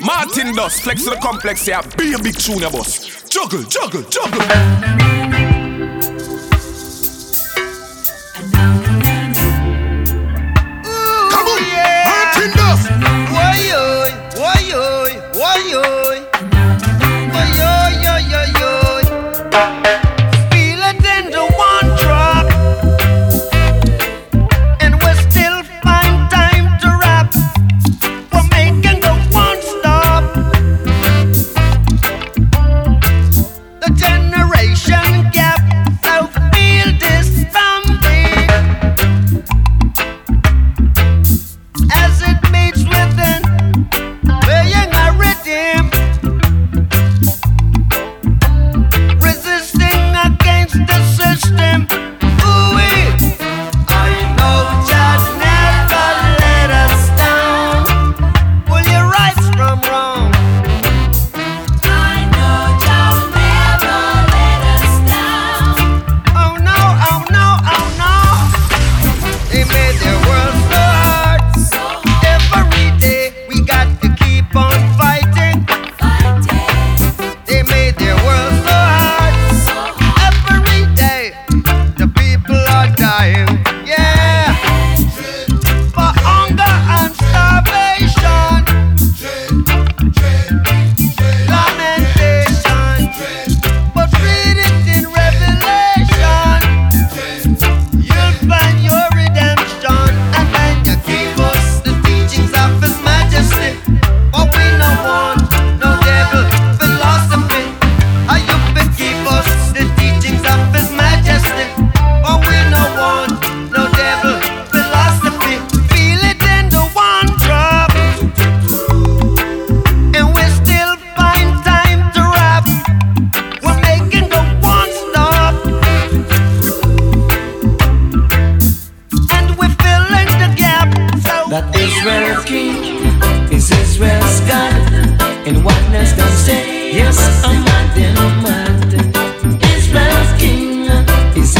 Martin Dust, flex to the complex here. Be a big tune, boss. Juggle, juggle, juggle.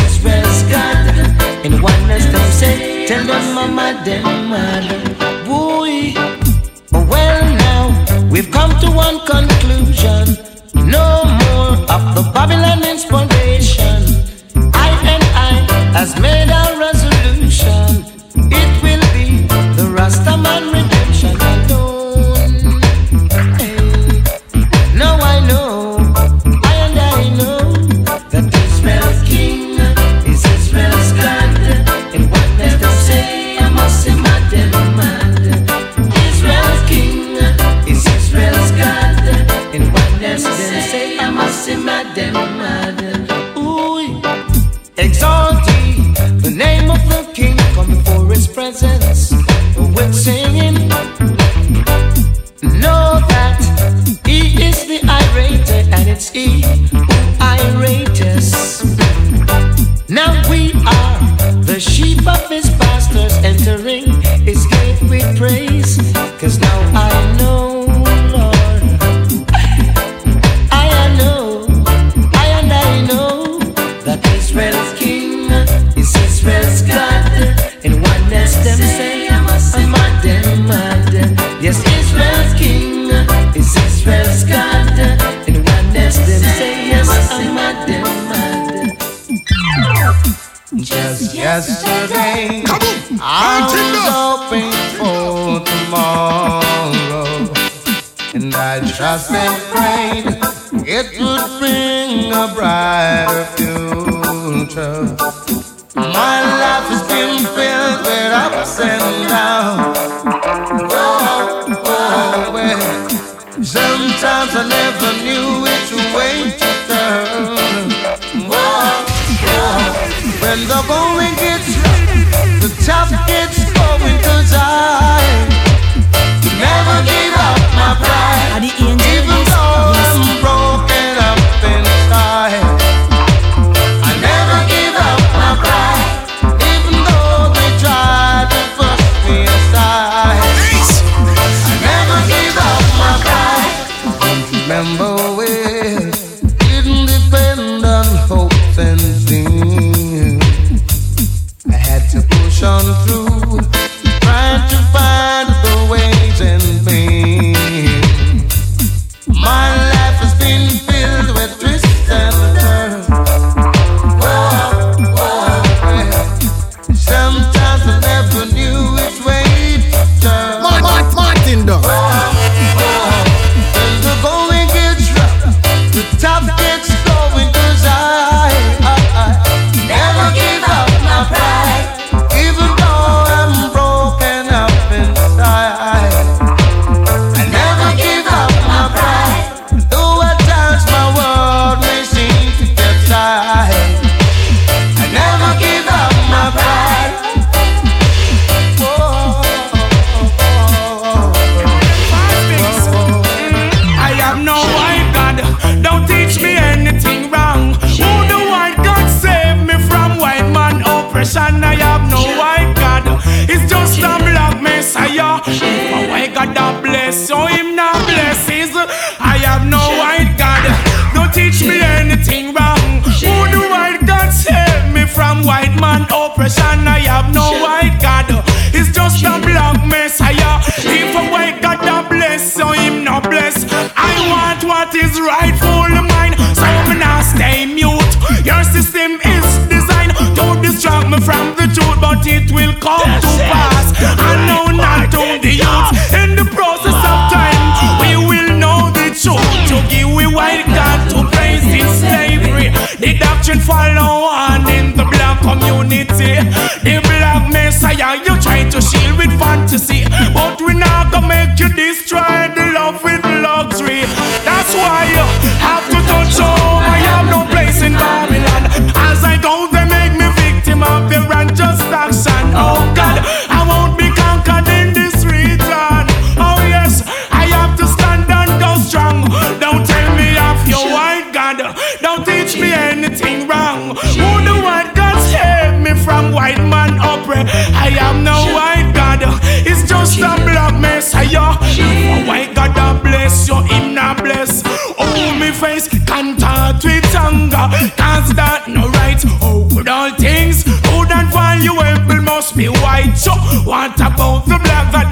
express God in oneness. Them say, tell them mama, them mother, boy. But well now, we've come to one conclusion: no more of the Babylon something. I had to push on through. Cause that no right. Oh, good all things. Good and valuable must be white. So what about the black that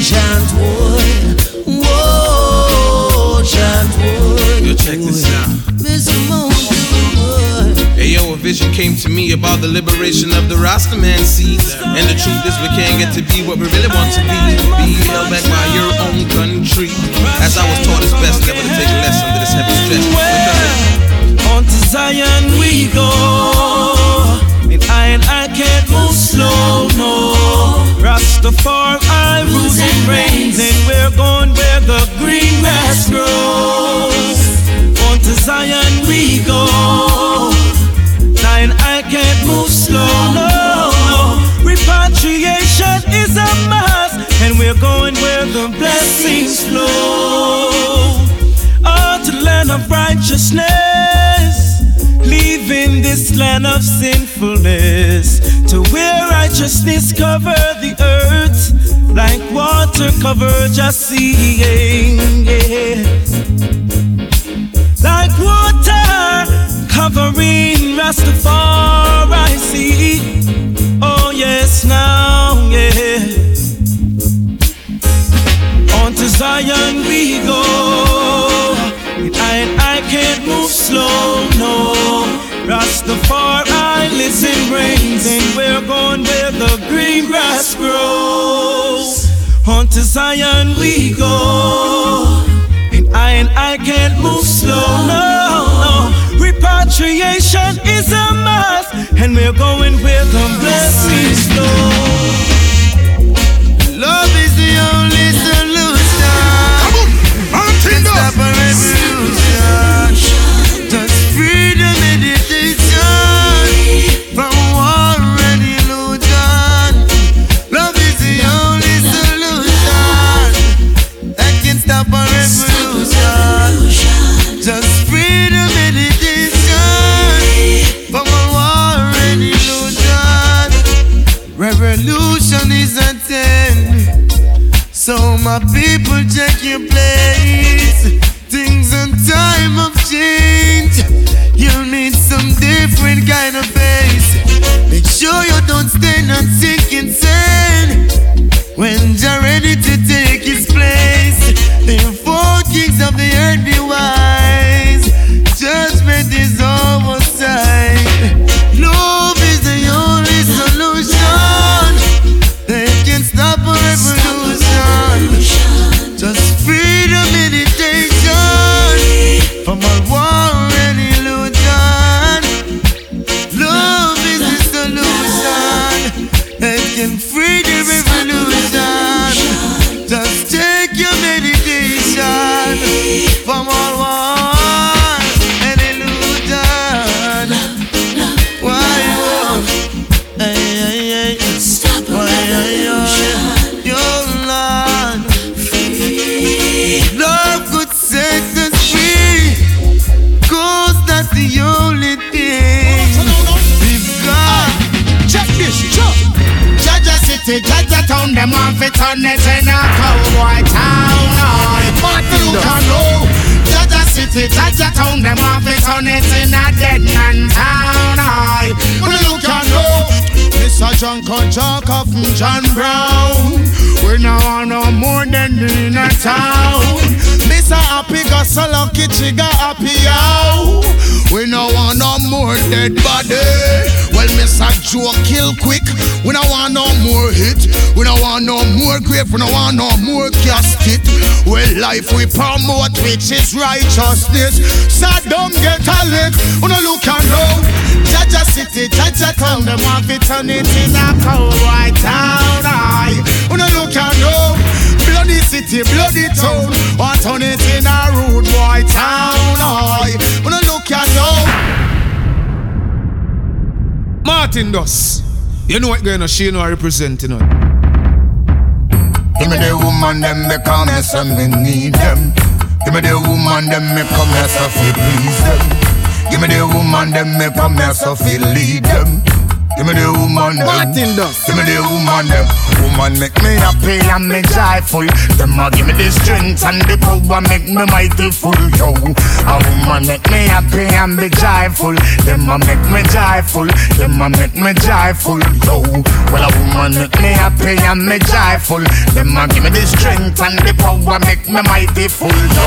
giant wood. Whoa, giant wood. Mr. Moon, Hey a vision came to me about the liberation of the Rastaman seeds. And the truth is, we can't get to be what we really want to be. Be held back by your own country. As I was taught, it's best never to take less under this heavy stress. On to Zion we go. and I and I can't move slow, no. Cross the far I rules and reigns, and we're going where the green grass grows. On to Zion we go. Zion, I can't move slow. No, no. Repatriation is a must, and we're going where the blessings flow. On to land of righteousness, leaving this land of sinfulness to where righteousness cover the earth like water covers just sea. Yeah. Like water covering Rastafari see, Oh yes, now yeah. On to Zion we go. I I can't move slow, no. Rastafari lives in brains, and we're going where the green grass grows. On to Zion we go. And I and I can't move slow, no, no. Repatriation is a must, and we're going where the blessings flow. My people check your place. Things and time of change. You'll need some different kind of face. Make sure you don't stand and sink insane. When you're ready From John Brown. We now want no more than in a town. Mr. Happy so lucky, got happy out. We no want no more dead body. Well, Mr. Joe kill quick. We no want no more hit. We no want no more grave. We no want no more casket. Well, life we promote, which is righteousness. Saddam get a lick. We no look and know. Jaja City, Jaja Town, them want to turn it in a cowboy town. Aye. We no look and know. Bloody city, bloody town. Want turn it in a rude boy town. We no look and know. Martin Dust. You know what going on? She know I represent, you know. Give me the woman, them they come here, so me need them. Give me the woman, them me come here, so fi please them. Give me the woman, them me come here, so fi lead them. Give me the woman, them. Martin Dust. Give me the woman, them. Woman make me happy and me joyful. Them a give me the strength and the power make me mighty full. Yo, a woman make me happy and be joyful. Them a make me joyful. Them a make me joyful. Yo, well a woman make me happy and me joyful. Them a give me the strength and the power make me mighty full. Yo,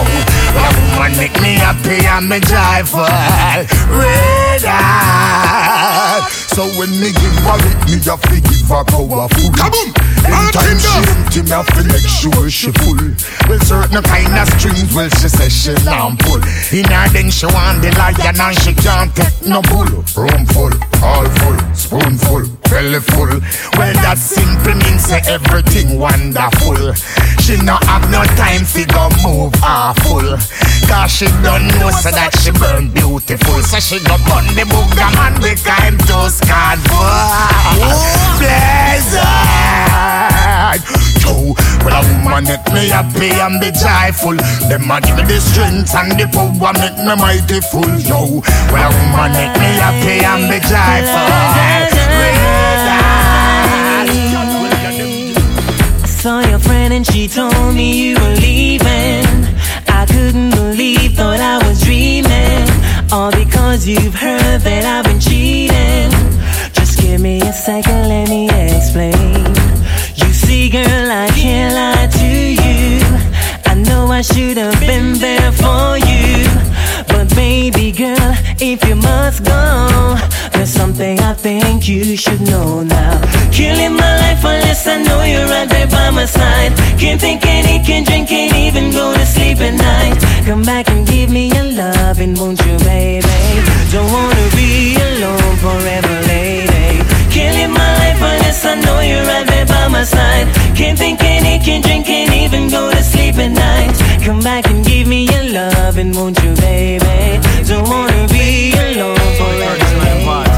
well a woman make me happy and me joyful. Red eye. So when me give her it, me have to give her powerful. Come on, Anytime she empty, me have to make sure she full. Well, certain kind of strings, well, she says she not pull. In her then she want the lion and she can't take no bull. Room full, all full, spoon full, belly full. Well, that simply means say everything wonderful. She not have no time to go move full. Cause she don't know so that she burn beautiful. So she go burn the booger man because I'm too for Blizzard Yo, well a woman make me happy and be joyful Them a give me the strength and the power make me mighty full Yo, well a woman make me happy and be joyful Saw your friend and she told me you were leaving. I couldn't believe, thought I. All because you've heard that I've been cheating. Just give me a second, let me explain. You see, girl, I can't lie to you. I know I should have been there for you. But baby girl, if you must go think you should know now. Killing my life unless I know you're right there by my side. Can't think, eat, can't drink, can't even go to sleep at night. Come back and give me your love, and won't you, baby? Don't wanna be alone forever, lady. Killing my life unless I know you're right there by my side. Can't think, eat, can't drink, can't even go to sleep at night. Come back and give me your love, and won't you, baby? Don't wanna be alone forever.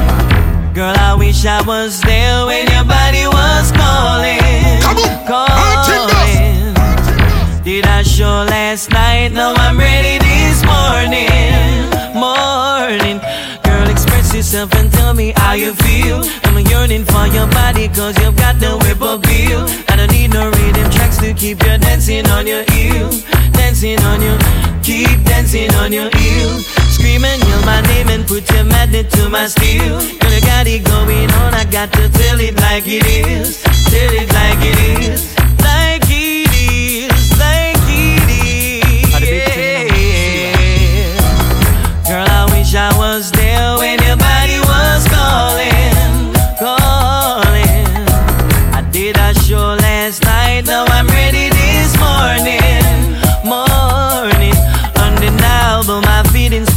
Girl, I wish I was there when your body was calling. Calling. Did I show last night? Now I'm ready this morning. Morning. Girl, express yourself and tell me how you feel. I'm yearning for your body cause you've got the whip appeal. I don't need no rhythm tracks to keep you dancing on your heel. Dancing on your, keep dancing on your heel. Scream and yell my name and put your magnet to my steel. Girl, you got it going on, I got to tell it like it is. Tell it like it is.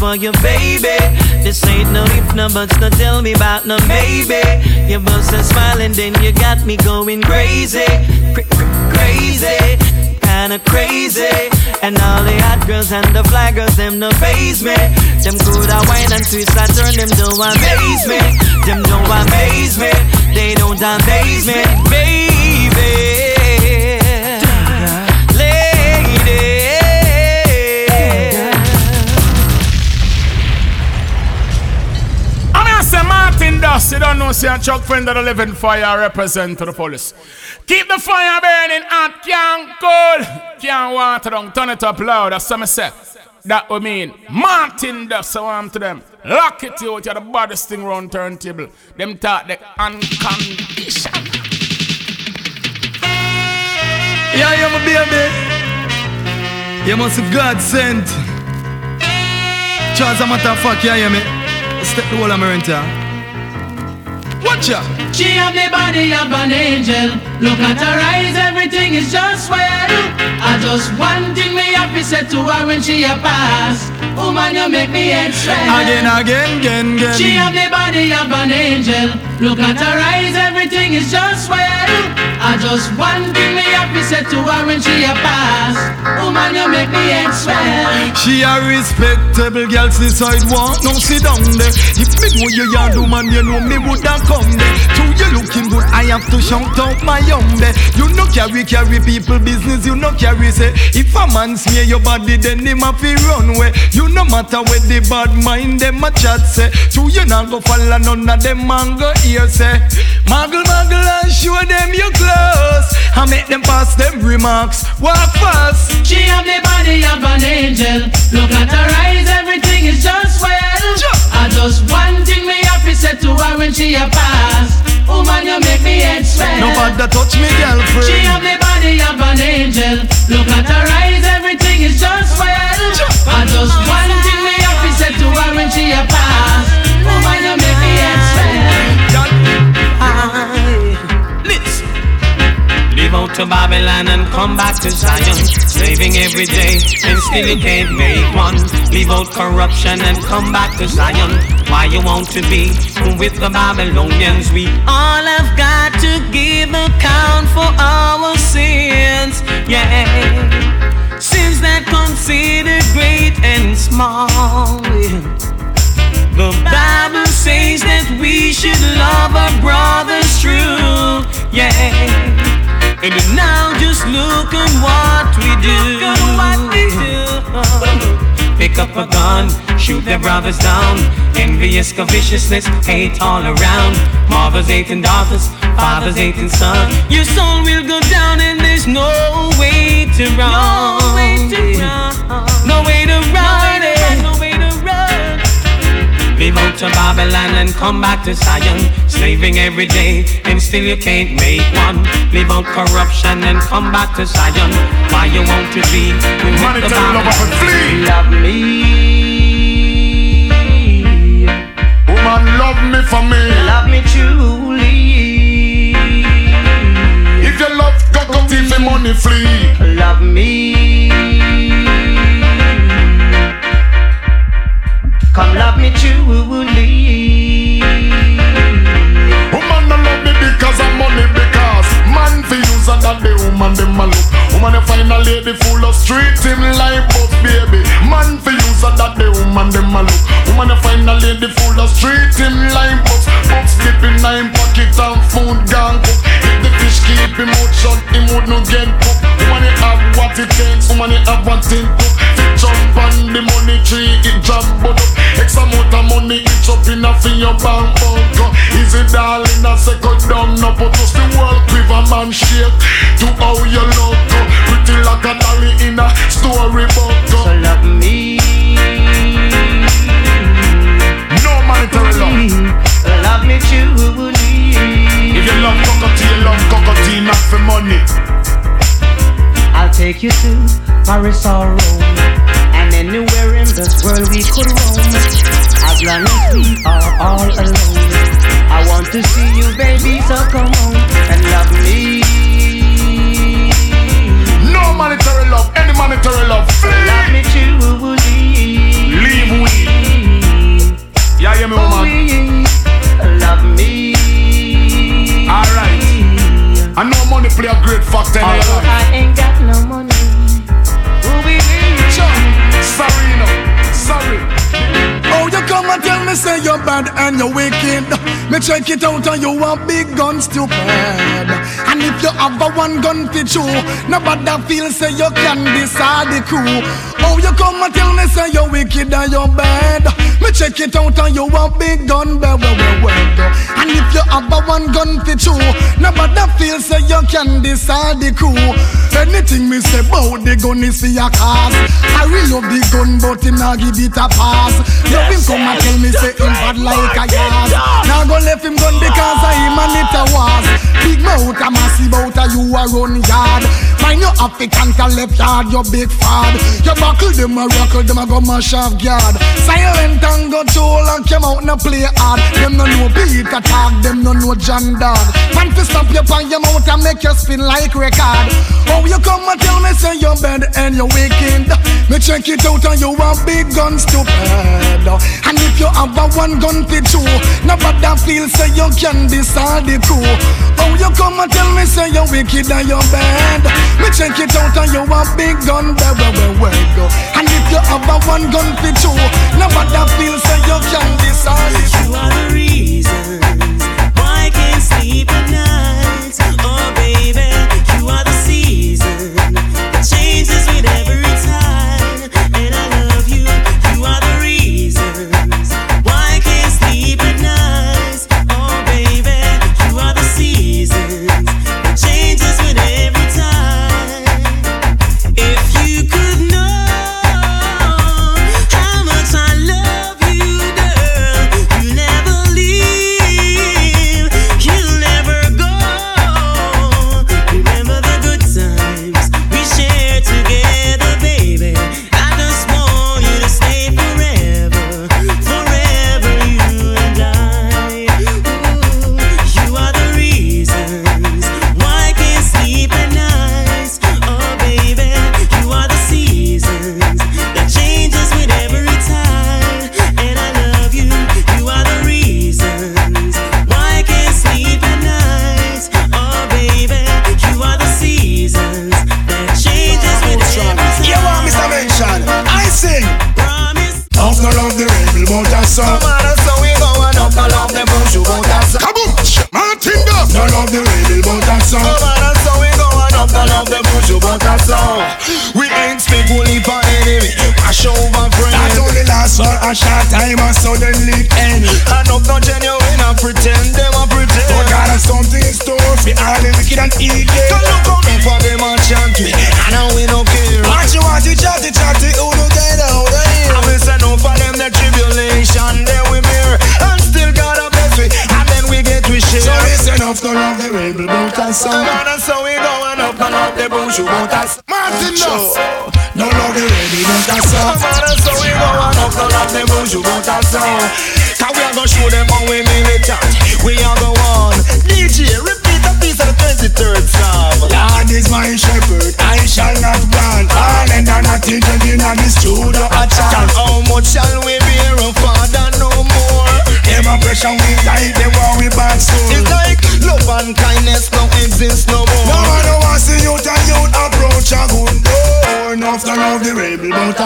For you, baby. This ain't no if, no buts, no tell me about no maybe. Your a smile and then you got me going crazy, cra- cra- crazy kinda crazy. And all the hot girls and the fly girls, them no face me. Them good I wine and twist, I turn them don't amaze me. Them don't amaze me, they don't amaze me, baby. Dust, you don't know, see a Chuck friend of the living fire represent to the fullest. Keep the fire burning hot, can't cool, can't water down, turn it up loud, that's what I say. That would mean Martin Dust, I want to them. Lock it out, you're the baddest thing round turntable. Them talk the unconditional. Yeah, yeah, my baby. You must have God sent. Charles, a matter of fact, yeah, yeah, me. Step the of my rent, yeah. Watch ya. She have the body of an angel. Look at her eyes, everything is just well. I just one thing me have to say to her when she a pass. Woman, you make me head swell. Again, again, again, again. She have the body of an angel. Look at her eyes, everything is just well. I just one thing me have to say to her when she a pass. Woman, you make me head swell. She a respectable girl, she side want no sit down there. If me know you yard woman, you know me woulda come there. To you looking good, I have to shout out my young. You no carry carry people business, you no carry say. If a man smear your body, then him a fi run way. You no matter where the bad mind them a chat say. To you not go follow none of them man go hear say. Muggle muggle and show them your clothes. I make them pass them remarks. Walk fast. She have the body of an angel. Look at her eyes, everything is just well. I just one thing me to say to her when she a pass. Woman, you make me head swell. Nobody touch me, girlfriend. She have the body of an angel. Look at her eyes, everything is just well. I just one thing me to say to her when she a pass. Woman, you Leave out to Babylon and come back to Zion. Slaving every day and still you can't make one. Leave out corruption and come back to Zion. Why you want to be with the Babylonians? We all have got to give account for our sins. Yeah. Sins that considered great and small. The Bible says that we should love our brothers true. Yeah. And now just look at what we do. Pick up a gun, shoot their brothers down. Envious, viciousness, hate all around. Mothers hating daughters, fathers hating sons. Your soul will go down and there's no way to run. No way to run. Slave out to Babylon and come back to Zion. Slaving every day and still you can't make one. Leave out corruption and come back to Zion. Why you want to be with the Babylon? Flee. Love me. Woman, love me for me. Love me truly. If you love, God, come thief money flee. Love me. Come love me truly. Woman no love me because of money because man fi use and that the woman dem a look. Woman you find a lady full of street him like bus baby. Man fi use and that the woman dem a look. Woman you find a lady full of street him like bus. Box slipping nine pocket and food gone cook. If the fish keep him out shut, him would no get. Woman you have what it takes. You have what it took. Fit jump on the money tree, it jump but up. X amount of money, it up in a fi your bank book. Easy darling, say cut down, no put us the world quiver man shake. To how you look, uh, pretty like a dolly in a storybook. Uh. So love me. No monetary love. Love take you to Paris or Rome And anywhere in this world we could roam As long as we are all alone I want to see you baby so come on and love me No monetary love, any monetary love. Love me truly Leave we. Yeah, hear me, woman. love me Alright. I know money play a great factor in your life. I ain't got no money tell me say you're bad and you're wicked. Me check it out and you want big gun stupid. And if you have a one gun fit you, nobody feel say you can decide the crew. Oh, you come and tell me say you're wicked and you're bad. Me check it out and you want big gun, bad. And if you have a one gun fit you, nobody feel say you can decide the crew. Anything me say about the gun is for your cause. I really love the gun, but him not give it a pass. Love him come and tell me say him bad like a gas. Now go left him gun because of him and it a was. Big mouth a massive out a you a run yard. Find your African to left yard, your big fad. You buckle them a rockle, them a go mash off guard. Silent and go tool and come out and play hard. Them no know beat attack, them no know John Dog. Man to stop you on your mouth and make you spin like record. Oh, you come and tell me say you're bad and you're wicked. Me check it out and you want big guns stupid. And if you have a one gun fit you, nobody feel say you can decide the crew. Oh, you come and tell me say you're wicked and you're bad. Me check it out and you want big gun, where, where, where, where go. And if you have a one gun fit you, nobody feel say you can decide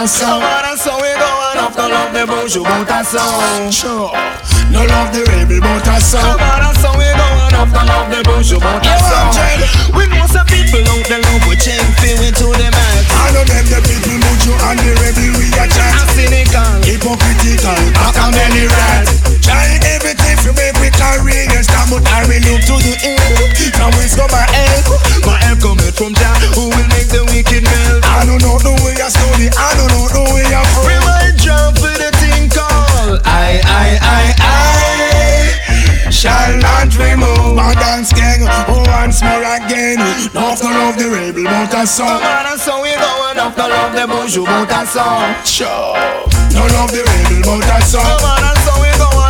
rebel, but a So song. on and so we go on love the want a song. Sure. No love the rebel, but a So song. on we go on love the bush, you want a You song. want change? We know some people out there love we change, feel we to the max. I know them the people, but and the rebel we a I'm chat. cynical. Hypocritical, back a belly rat. Try everything to make we career stop, but I look to the end. Come my help? My help coming from Jah, who will make the wicked melt. I don't know the way I study, I don't know the way I We might jump for the thing called I, I, I, I shall not remove my dance gang once more again. Love to love the rebel, but a So song. on and so we go on after love the you want a song. Sure. No love the rebel, but a So song. on and so we go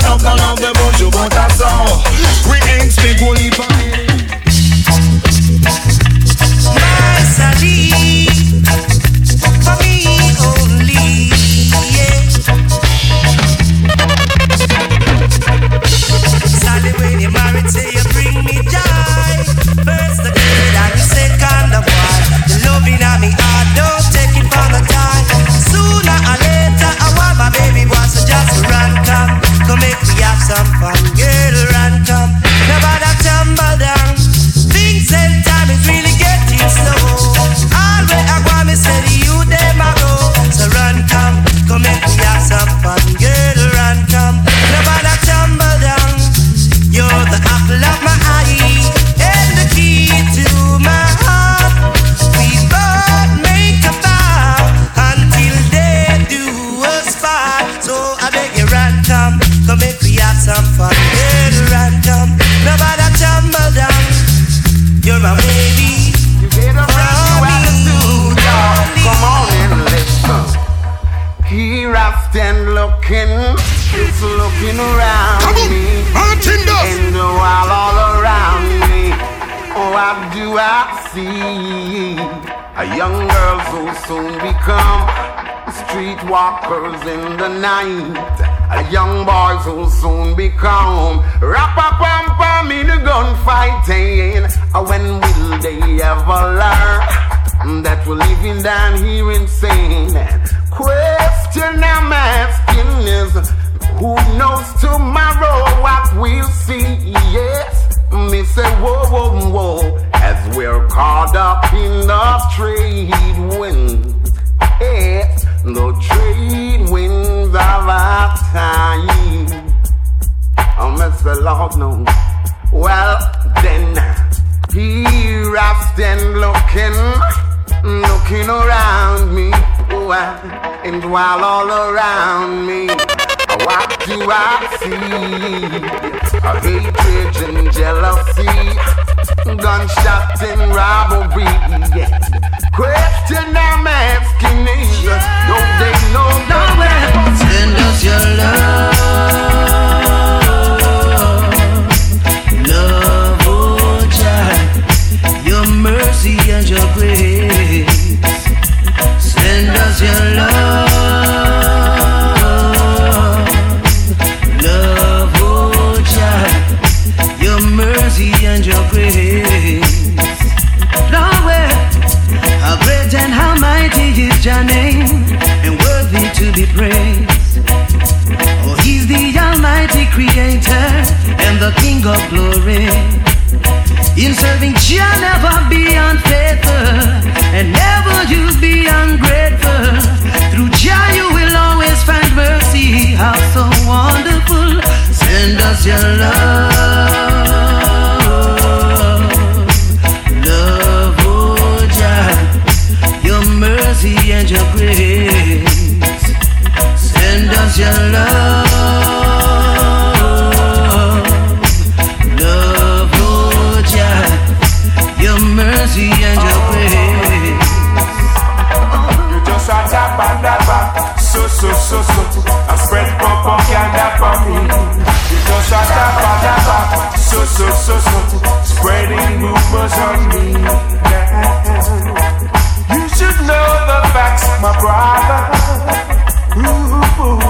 We ain't speak only for looking, just looking around me. Duff. And while all around me, oh, what do I see? A young girl who soon become streetwalkers in the night. A young boy who soon become rapper pam pam in the gunfighting. When will they ever learn that we're living down here insane? Question I'm asking is, who knows tomorrow what we'll see? Yes, me say whoa whoa whoa, as we're caught up in the trade wind. Yes, the trade winds of our time. Oh, Mr. Lord knows. Well, then, here I stand looking, looking around me. And while all around me, what do I see? A hatred and jealousy, gunshots and robbery. Question I'm asking is, don't they know that? Send us your love, love, oh Jah, your mercy and your grace. Your love, love, oh your mercy and your grace. How great and how mighty is your name, and worthy to be praised. Oh, He's the Almighty Creator and the King of Glory. In serving Jah, never be unfaithful, and never you be ungrateful. Mercy. How so wonderful! Send us your love, love, oh Jah, your mercy and your grace. Send us your love, for me. Because I tap, I tap, so, so, so, so, spreading rumors on me. Now. You should know the facts, my brother. Ooh, ooh.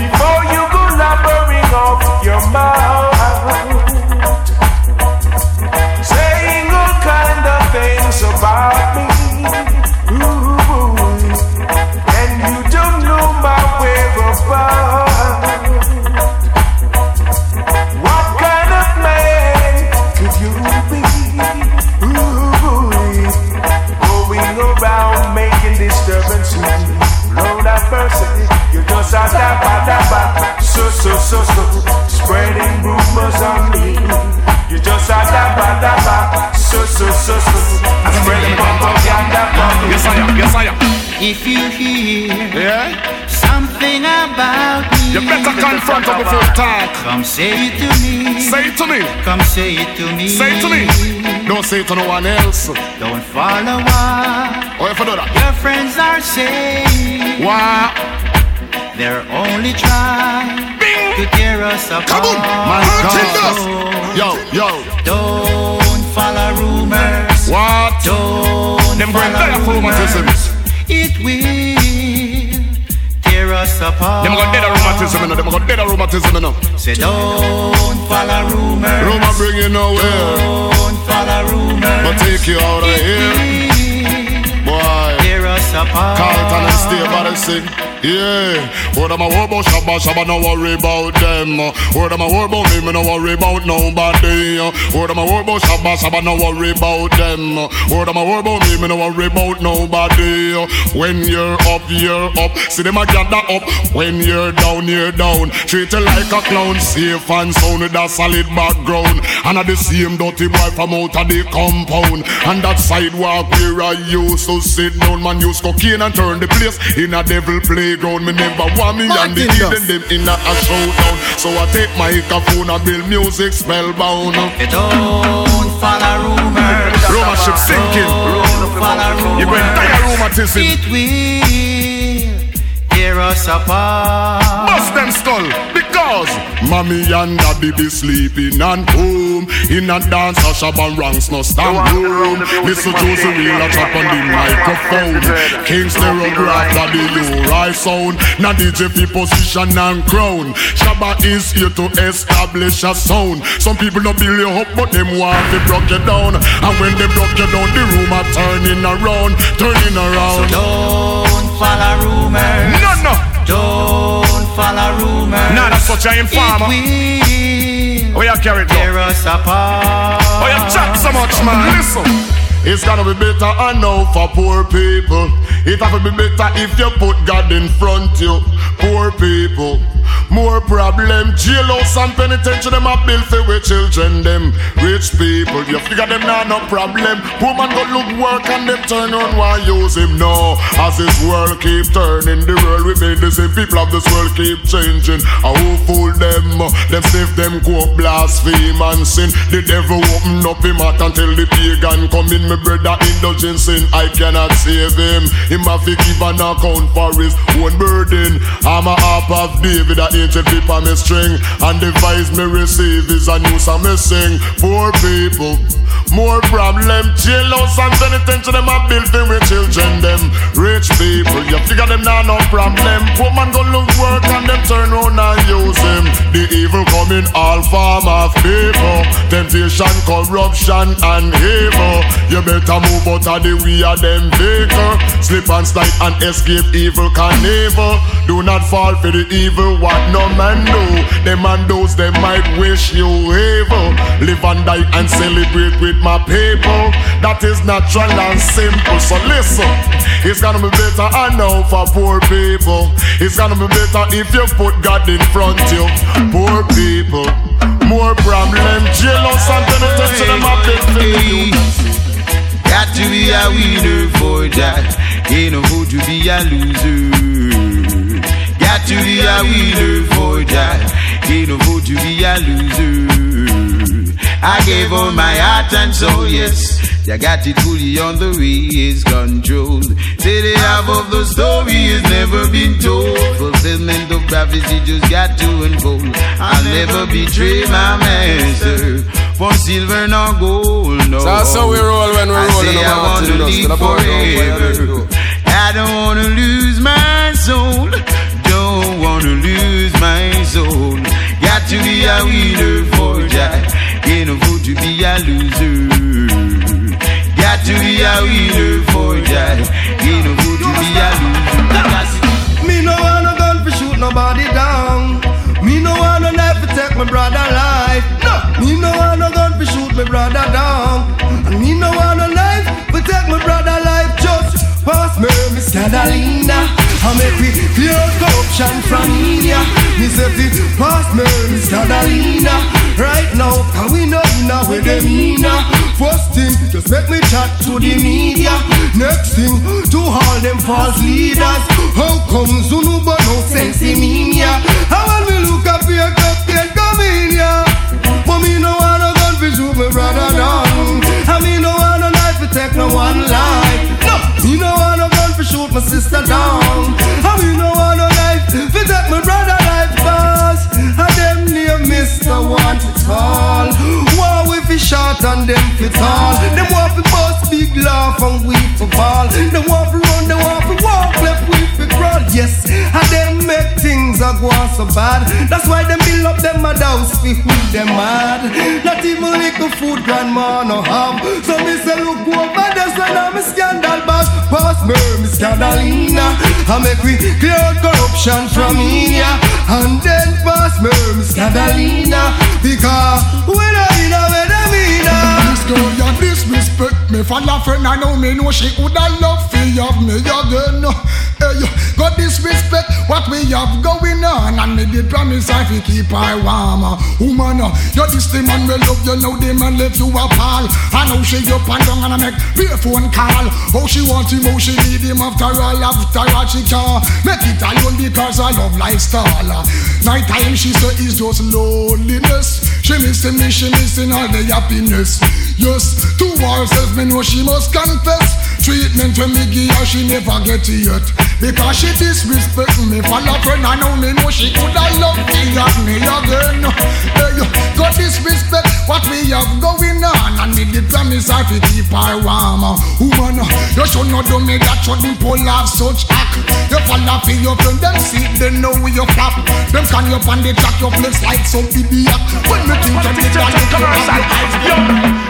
Before so, so, so, so, spreading rumors on me. You just a da ba da ba, so, so, so, so, I'm spreading propaganda on me. Yes, I am, yes, I am. If you hear yeah? something about me, you better confront her before talk. Come say it to me. Say it to me. Come say it to me. Say it to me. Don't say it to no one else. Don't follow what. Oh, if I do that. Your friends are saying. What? They're only trying to tear us apart. Come on. My God. Yo, yo. Don't follow rumors. What? Don't Them follow there for rheumatism. rumors. It will tear us apart. Them got dead rheumatism, you know. Them got dead rheumatism, you know. Say don't follow rumors. Rumor bring you nowhere. Don't follow rumors. But take you out of here. Boy. Tear us apart. Carlton and stay by the sing. Yeah, what am I worry about Shabba Shabba, no worry about them. What am I worry about me, me no worry about nobody. What am I worry about Shabba Shabba, no worry about them. What am I worry about me, me no worry about nobody. When you're up, you're up. See them a gather up. When you're down, you're down. Treat you like a clown, safe and sound with a solid background. And at the same dirty boy from out of the compound. And that sidewalk where I used to sit down, man use cocaine and turn the place in a devil playground. Me never want me and the hidden them in a, a showdown. So I take my microphone and build music spellbound. Say don't follow rumors. Roma ship sinking. Don't follow rumors. You going die of rheumatism. It will tear us apart. Bust them skull because mommy and daddy be sleeping and home in a dance a shabba ranks no stand room. Mr. Josey Wales a chop on the microphone. King Stur-Gav daddy U-Roy sound. Now DJ fi position and crown. Shabba is here to establish a sound. Some people don't build you up but them want to broke you down. And when they broke you down the room a turning around, turning around. Don't follow rumors. No no. Don't follow rumors. Nah, that's such a informer. It will Oh, you carry it up. tear us apart. Oh, you chat so much, man. Listen. It's gonna be better, I know, for poor people. It have to be better if you put God in front you. Poor people, more problem. Jailhouse and penitentiary, them a bill for with children, them rich people. You figure them now no problem. Poor man go look work and them turn on why use him no. As this world keep turning, the world we the same people of this world keep changing. I who fool them? Them sniff them coke, blaspheme and sin. The devil open up him heart until the pagan come in. My brother indulgence in, I cannot save him. Him have to give an account for his own burden. I'm a harp of David, ancient flip on me string. And the voice me receive is a new song me sing. Poor people, more problem. Jailhouse and penitentiary, them a built in with children. Them rich people, you figure them now no problem. Poor man go look work and them turn around and use him. The evil coming all form of people. Temptation, corruption, and evil. You better move out of the way of them vehicle. Slip and slide and escape evil carnival. Do not fall for the evil what no man do. Them and those they might wish you evil. Live and die and celebrate with my people. That is natural and simple. So listen, it's gonna be better I know for poor people. It's gonna be better if you put God in front you. Poor people, more problem. Jealous and them a big for you. Got to be a winner for that. Ain't no good to be a loser. To be a winner for that. Ain't no good to be a loser. I gave all my heart and soul, yes. I got it fully on the way is controlled. Say the half of the story has never been told. Fulfillment of prophecy just got to unfold. I'll never betray my master for silver nor gold. No. So that's how we roll when we I roll in say I want to live The boat don't fire, let's forever. I don't wanna lose my soul. Wanna lose my soul. Got to be a winner for that. Ain't no good to be a loser. Got to be a winner for that. Ain't no good to be a loser. Me no want no gun for shoot nobody down. Me no want no knife to take my brother life. No, me no want no gun for shoot my brother down. And me no want no knife for take my brother life. Just pass me, Miss Catalina. I make we clear corruption from India Me say fi pass Mary's Catalina Right now, cause we know now where they mean ah. First thing, just make me chat to the media. Next thing, to all them false leaders. How come Zunuba no sense in India? How will we look up here, cup here, come in here? But me no want no gun fi shoot me brother down. And me no want no knife to take no one life. No, me no want no fi shoot my sister down. And we no want no life fi take my brother life fast. And them near Mister Want It All. Why we fi shot and them fi tall. Them want fi bust big laugh and we fi ball. Them want fi run, them want fi walk roll, yes. how them make things a go on so bad. That's why them build up them mad house fi with them mad. Not even little food grandma no have. So me say look over there, so now me scandal boss. Pass me, me scandalina. I make we clear corruption from here. And then pass me, me scandalina. Because when I in a, when I. Uh, Girl you disrespect me. For your friend I know me know she woulda love fi have me again. Hey, go disrespect what we have going on And me did promise I fi keep her warm. Woman, you this the man we love you Now the man left you apart I know she up and down and I make a phone call. How she want him, how she need him After all, after all she can Make it alone because I love lifestyle Night time she say it's just loneliness. She missing me, she missing all the happiness Yes, to ourselves, me know she must confess. Treatment when me give her, she never get it yet. Because she disrespect me for love friend, I know me know she coulda love me at me again. Hey, go disrespect what we have going on, and me did promise I fi keep her warm. Woman, you should not do me that, shouldn't pull off such act. You fall off in your friend, them see they know where you flap. Them can you on the track, your place like some idiot. When me think of it, that you commercial.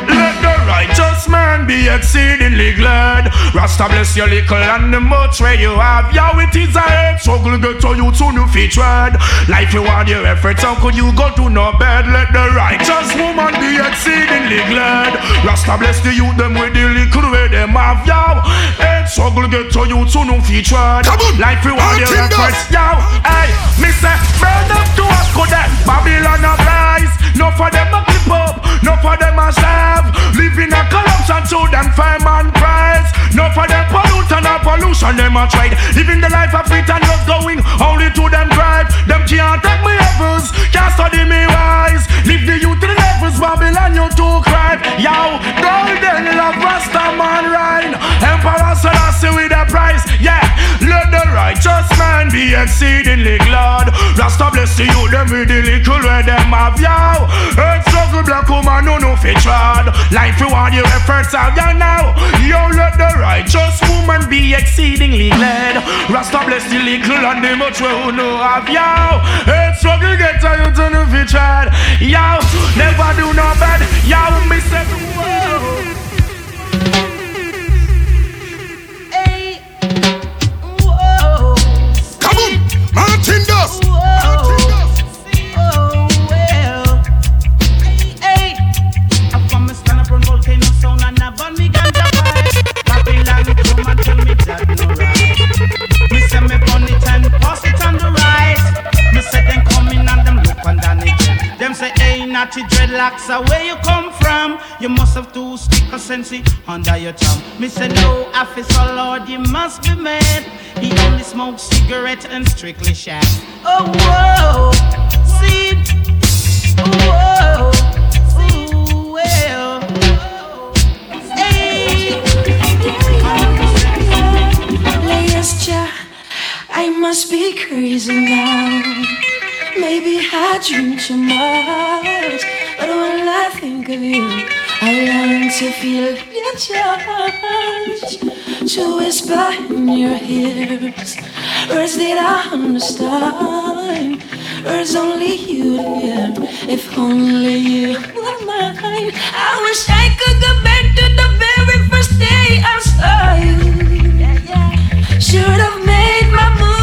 Let the righteous man be exceedingly glad. Rasta bless your little and the much where you have. Yeah, it is a head struggle get to you to new feet tread. Life you want your efforts, how could you go to no bed? Let the righteous woman be exceedingly glad. Rasta bless the youth them with the little where them have. Yeah, head struggle get to you to new feet tread. Life you want your efforts. Yeah, hey, me say burn up to us good Babylon of lies. No for them a clip up, no for them a serve. Living a corruption to them fame and prize. No for them pollute and a pollution them a trade. Living the life of it and not going only to them drive. Them can't take me levels, can't study me wise. Live the youth Babylon you too cry. Yo, golden love Rasta man rhyme. Emperor Selassie with a price. Yeah, let the righteous man be exceedingly glad. Rasta bless youth them with the little where them have yo. Earth struggle black woman no no fit trod. Life you want your efforts out there now. Yo, let the righteous woman be exceedingly glad. Rasta bless the little and the much we who know have yo. Earth struggle get to you to no fit trod. Yo, never do no bad. Yo, me say whoa. Come on, Martin Dust. Natty dreadlocks are where you come from. You must have two stick of sense under your tongue. Me say no officer, Lord, you must be mad. He only smokes cigarette and strictly shag. Oh whoa, see, oh whoa, ooh, well. Hey. I must be crazy now. Maybe I dream too much, but when I think of you, I long to feel your touch, to whisper in your ears, words that I understand, words only you hear. If only you were mine, I wish I could go back to the very first day I saw you. Should have made my move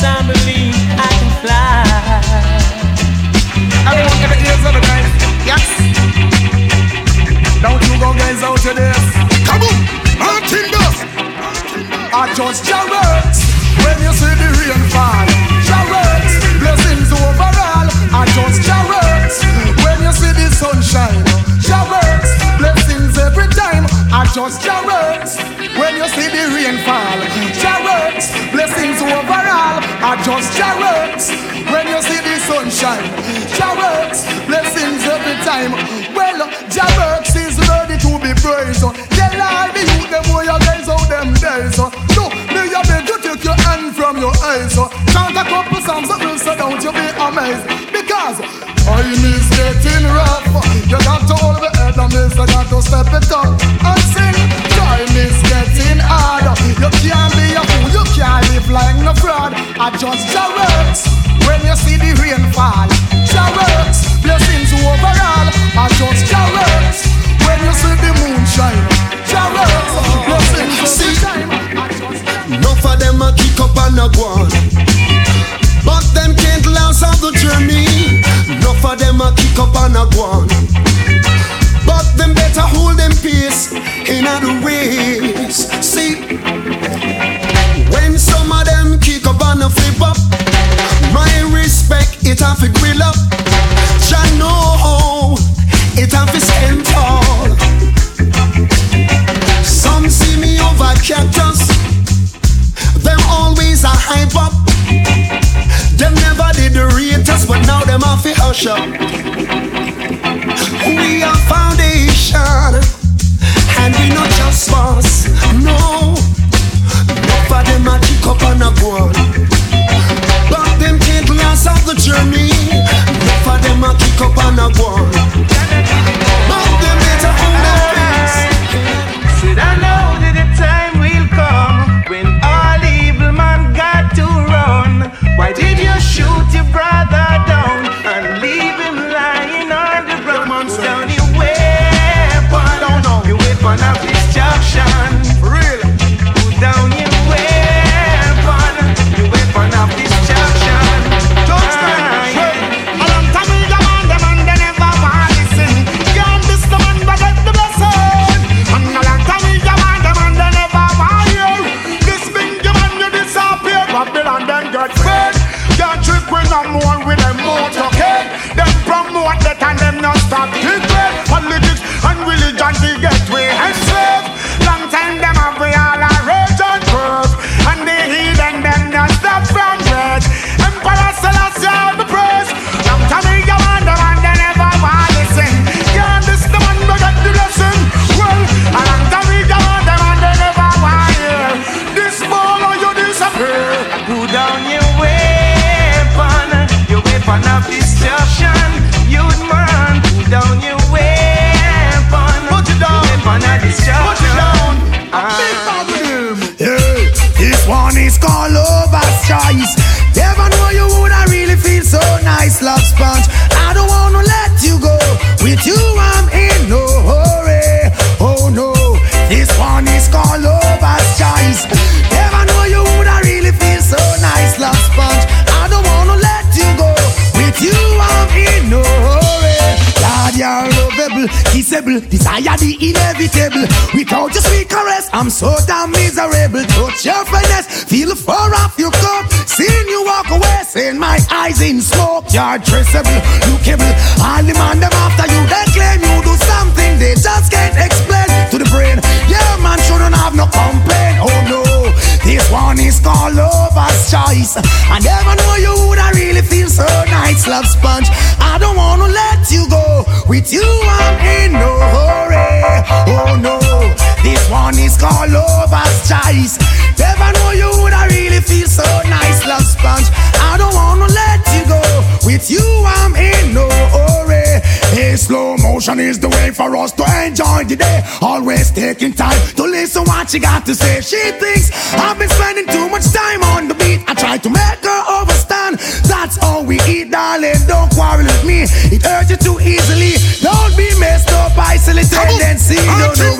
I believe I can fly. Yes. Don't you go guys out. Come on. I just when you see the rain fall. works, blessings overall. I just works when you see the sunshine. works, blessings every time. I just works when you see the rain fall. I just works when you see the sunshine. works, blessings every time. Well, works is ready to be praised. Tell all the youth them where you guys out them days. No, me a beg you take your hand from your eyes. Chant a couple songs that will so don't you be amazed. Because time is getting rough. You got to hold the head and miss, you got to step it up and sing. Time is getting hard. You can't be a fool, you can't live like no fraud. I just your when you see the rain fall. Your works, blessings overall. I just your when you see the moon shine. Your works, blessings every time. Enough of them a kick up and a go on. But them can't last out the journey. Enough of them a kick up and a go on. But them better hold them peace in the race. See, when some of them kick up and a flip up, my respect it have to grill up. Jah know it have to stand tall. Some see me over cactus. Them always a hype up. Them never did the rate but now them off it hush up. We are foundation, and we not just boss. No, enough of them a kick up and a go. But them can't last out the journey. Enough of them a kick up and a go. But them better hold their. miserable. You cable, all the man them after you. They claim you do something they just can't explain to the brain. Yeah, man shouldn't have no complaint. Oh no, this one is called lover's choice. I never know you would I really feel so nice, love sponge. I don't wanna let you go. With you I'm in no hurry. Oh no, this one is called lover's choice. Never Devotion is the way for us to enjoy the day. Always taking time to listen what she got to say. She thinks I've been spending too much time on the beat. I try to make her understand. That's how we eat, darling. Don't quarrel with me. It hurts you too easily. Don't be messed up, by silly see. No, no,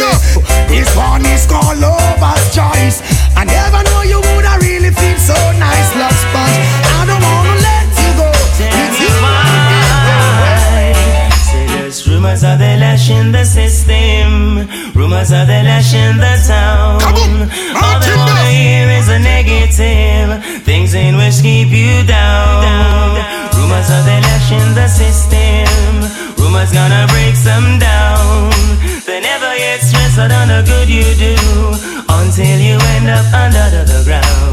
you do until you end up under the ground.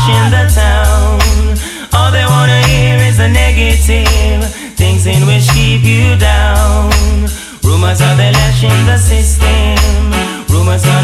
trashing the town. All they wanna hear is the negative things in which keep you down. Rumors are they lashing the system. Rumors are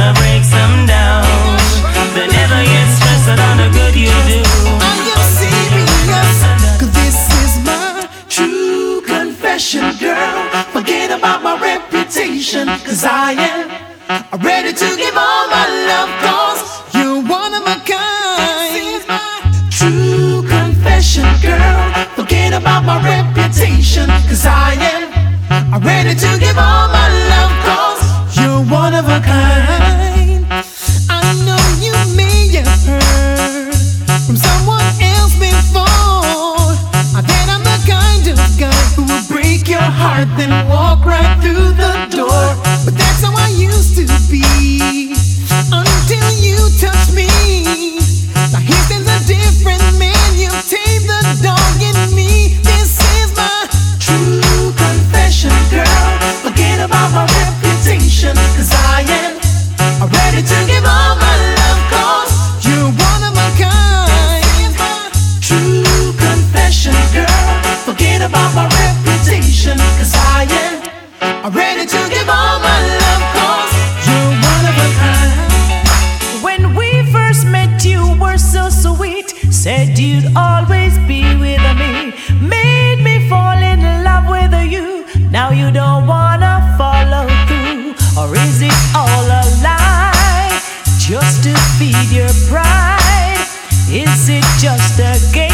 Said you'd always be with me. Made me fall in love with you. Now you don't wanna follow through. Or is it all a lie? Just to feed your pride? Is it just a game?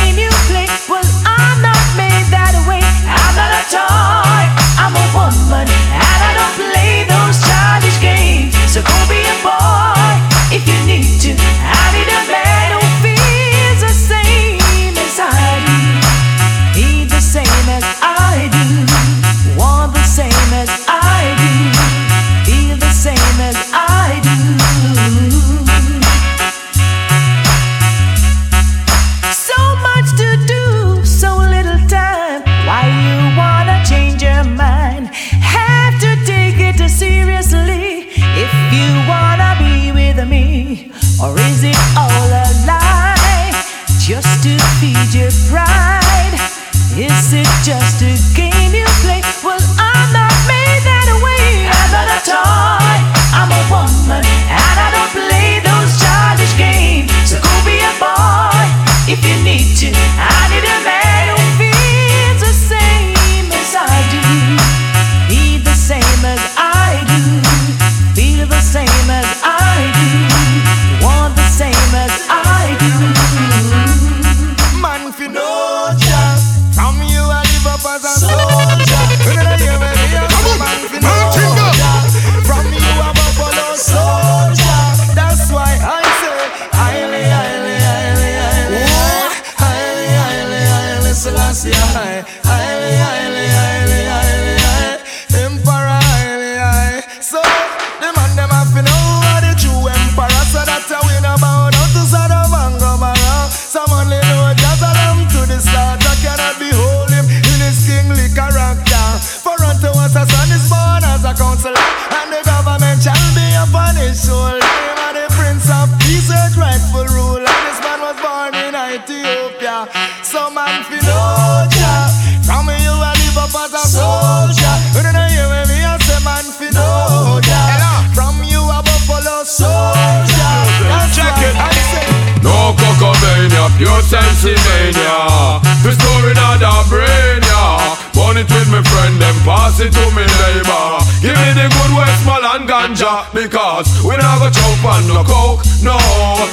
Your sensimania. The story not a brain, yeah. Burn it with my friend, then pass it to me neighbor. Give me the good Westmoreland ganja, because we not go choke on no coke, no.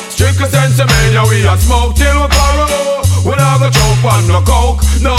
Strictly sensimania, we a smoke till we borrow. We go choke on no coke, no.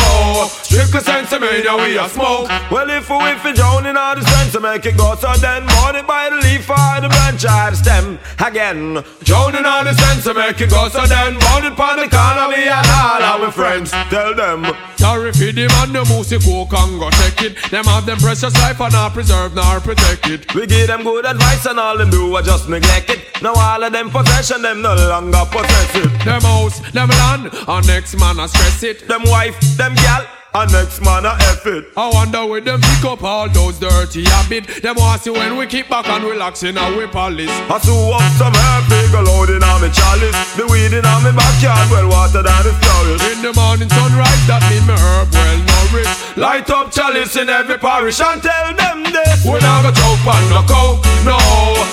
Strictly sensimania, we a smoke. Well, if we whiff it down in all the sense to make it go, so then it by the leaf or the branch or the stem again. Drown in all the sense to make it go, so then it by the corner, we and all our friends. Tell them. Sorry for the man, the moose coke and go take it. Them have them precious life and not preserve nor protect it. We give them good advice and all them do are just neglect it. Now all of them possession, them no longer possess it. Them house, them land, and next man a stress it. Them wife, them gal, and next man a F it. I wonder where them pick up all those dirty habits. Them want see when we keep back and relax in our palace. I sew up some herb, go load in on me chalice. The weed in on me backyard, well watered than the flowers. In the morning sunrise, that mean me herb well nourished. Light up chalice in every parish and tell them this. We not go choke on no coke, no.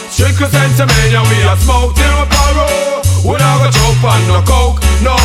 Strictly sensimania, we a smoke till we borrow. We not go choke on no coke, no.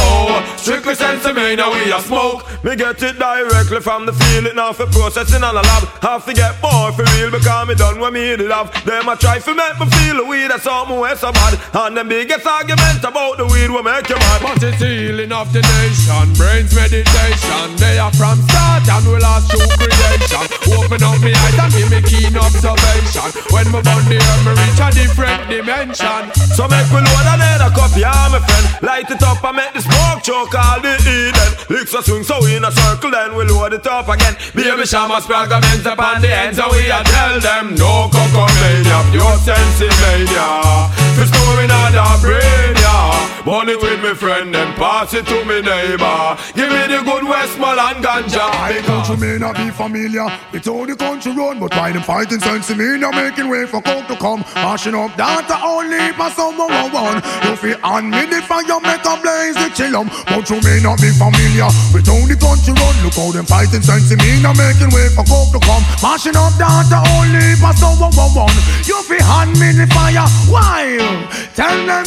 Strictly sensimania, we a smoke. Me get it directly from the field, it now for processing on a lab. Have to get more for real because me done what me have. Them a try to make me feel the weed that's something way so bad. And them biggest argument about the weed will make you mad. But it's healing of the nation, brains meditation. They are from start and we last through creation. Open up me eyes and give me keen observation. When me the air, me reach a different dimension. So make we load another cup, yeah, my friend. Light it up and make the smoke choke all the Eden. Licks a swing so we in a circle, then we load it up again. Baby Shama spelgaments upon the ends, so we a tell them no cocoa mania, pure sensimania. The story not a brain, Burn it with me friend, then pass it to me neighbor. Give me the good West Westmoreland ganja. The country may not be familiar with how the country run, but why them fighting sense me now making way for coke to come, mashing up data only for someone one. You feel on me the fire make a blaze the chillum, but you may not be familiar with how the country run. Look how them fighting sense me now making way for coke to come, mashing up data only for someone one one. You feel on me the fire, why? Tell them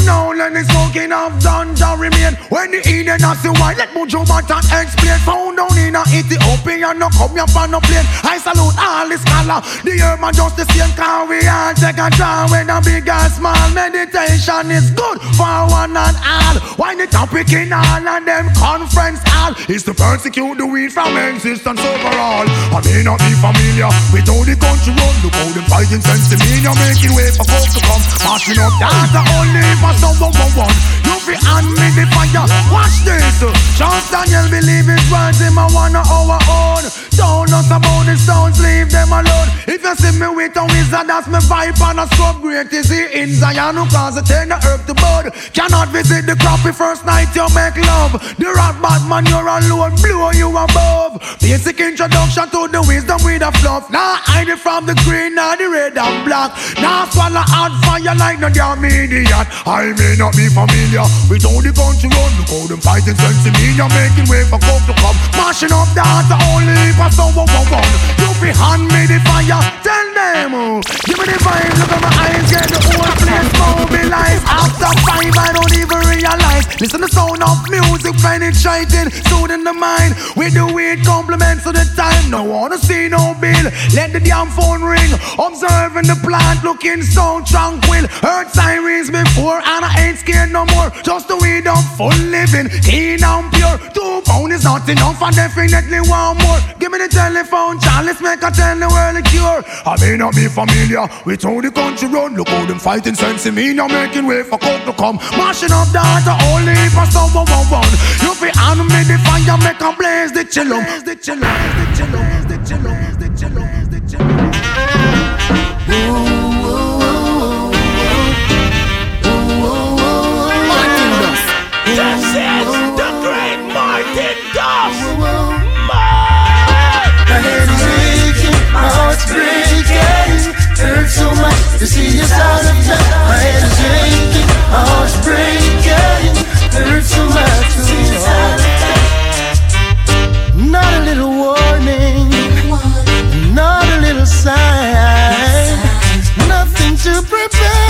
When the Eden has the white, let Mojo Batan explain. Found down in a Ethiopia, no come here on no plane. I salute all the scholar. The herb man just the same, can we all take a draw when a big and small meditation is good for one and all. Why the topic in all and them conference all is to persecute the weed from existence overall. I may not be familiar with all the country run. Look how them fighting sense to me, you're making way for folks to come. Marching up, the only for someone one. You be hand me the fire. Watch this. Charles Daniel believe his words him a one of our own. Don't us about the stones, leave them alone. If you see me with a wizard, that's me vibe and a scrub great is he in Zion who cause it turn the herb to bud. Cannot visit the the first night you make love. The rat Batman you're alone, blow you above. Basic introduction to the wisdom with a fluff. Now hide it from the green, now the red and black. Now swallow hot fire like no damn idiot. I may not be familiar with all the country run. Look how them fighting sense in me, you're making way for coke to come. Mashing up data only for someone one. You be hand me the fire, tell them. Give me the vibe, look at my eyes, get the whole place mobilized. After five, I don't even realize. Listen to the sound of music penetrating, soothing the mind. With the weed compliments of the time. No wanna see no bill. Let the damn phone ring. Observing the plant, looking so tranquil. Heard sirens before, and I ain't scared no more. Just the weed up, full living, clean and pure. Two pound is not enough, I definitely want more. Give me the telephone, Charlie, let's make a tell the world a cure. I may not be familiar with how the country run. Look how them fighting sense in me, now making way for coke to come. Mashing up data only for someone one one. You fi me the fire, make a blaze the chillum, the chillum, the chillum, the chillum, the chillum, the chillum. This is the great Martin Dust. My head is aching, my heart's breaking. Hurts so much to see us out of touch. My head is aching, my heart's breaking. Hurts so much to see us out of touch. Not a little warning, not a little sign, nothing to prepare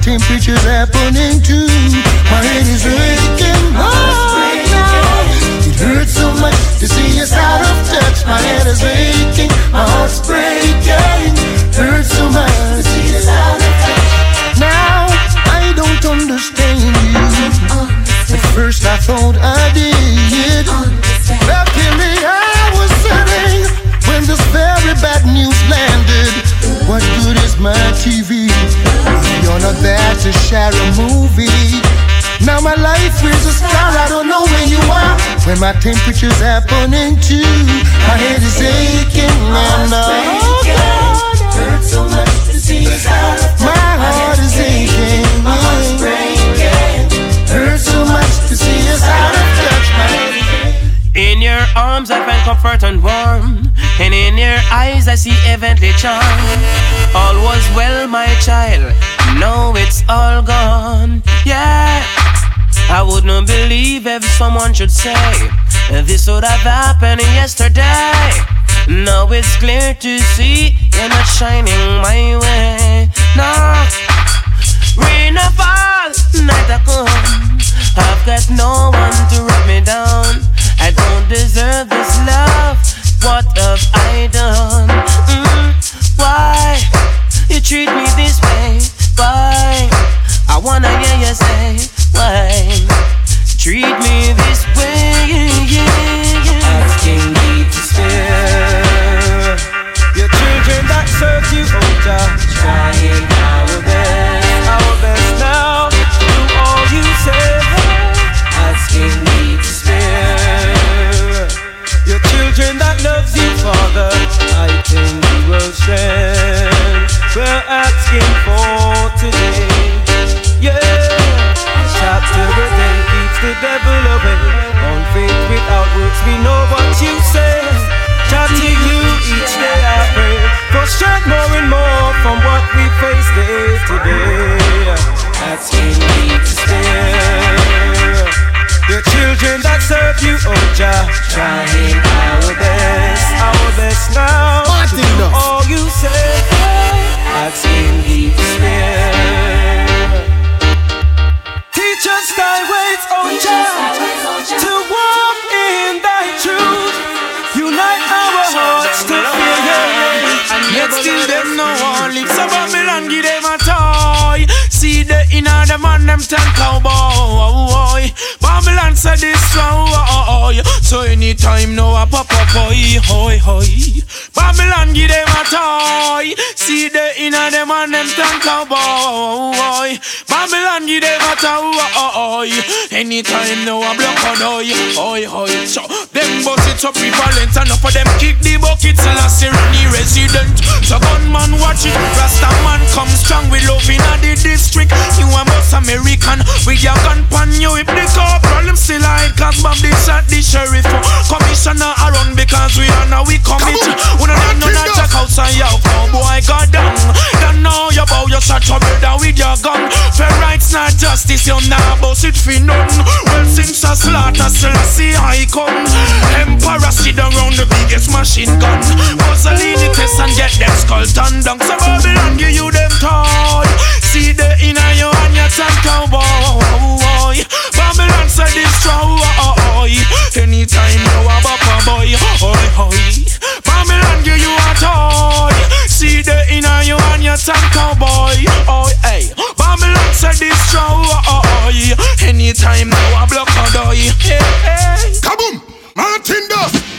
temperature's happening too. My head is aching. Oh, it hurts so much to see us out of touch. My head is aching. My heart's breaking. Hurts so much to see us out of touch. Now I don't understand you. At first I thought I did. Luckily I was sitting when this very bad news landed. What good is my TV? If you're not there to share a movie. Now my life is a star, I don't know where you are. When my temperature's happening too, my head is aching and God, hurts so much to see My heart is aching, my heart's breaking. Hurts so much to see us out of touch, my in your arms I find comfort and warmth, and in your eyes I see heavenly charm. All was well, my child, now it's all gone. Yeah, I wouldn't believe if someone should say this would have happened yesterday. Now it's clear to see you're not shining my way. No, rain fall, night or come. I've got no one to rub me down. I don't deserve this love. What have I done? Mm, why you treat me this way? Why? I wanna hear you say why. Treat me this way, yeah, yeah. Asking me to spare your children that serve you, oh Jah. Trying our best, our best now. Do all you say. Asking me to spare your children that loves you, Father. I think you will share. We're asking for today. Yeah, chapter a day keeps the devil away. On faith without works, we know what you say. Chat to you each day I pray for strength more and more from what we face day to day. Asking me to spare your children that serve you, oh Jah. Trying them and them ten cowboy Babylon this destroy So anytime no a pop up boy. Hoy hoy Babylon give them a toy. See the inner them and them ten cowboy. Babylon give them a toy. Anytime no a block a doy Hoy hoy So them bust it up prevalent Enough of them kick the bucket. I any resident. So gunman watch it. Rasta man come strong with love in the district. You a boss American With your gun pan you If the corporal. Him still hide Cause Bob the shot the sheriff. Commissioner around because we are now we commit. We need none of check outside your boy God down Don't know you bow your shot your brother with your gun. Fair rights not justice You nah boss it for none. Well since a slaughter still I come. Emperor sit around the biggest machine gun. Mussolini test and get them skull turned down So Babylon give you them toy. See the inner you and your tan cowboy. Babylon say destroy oh, oh, oh. Anytime you a bopper boy Oi, oi Babylon give you a toy. See the inner you and your tan cowboy. Oi, hey. Babylon say destroy Anytime you a block a doy. Hey, hey. Kaboom! Martin Dust!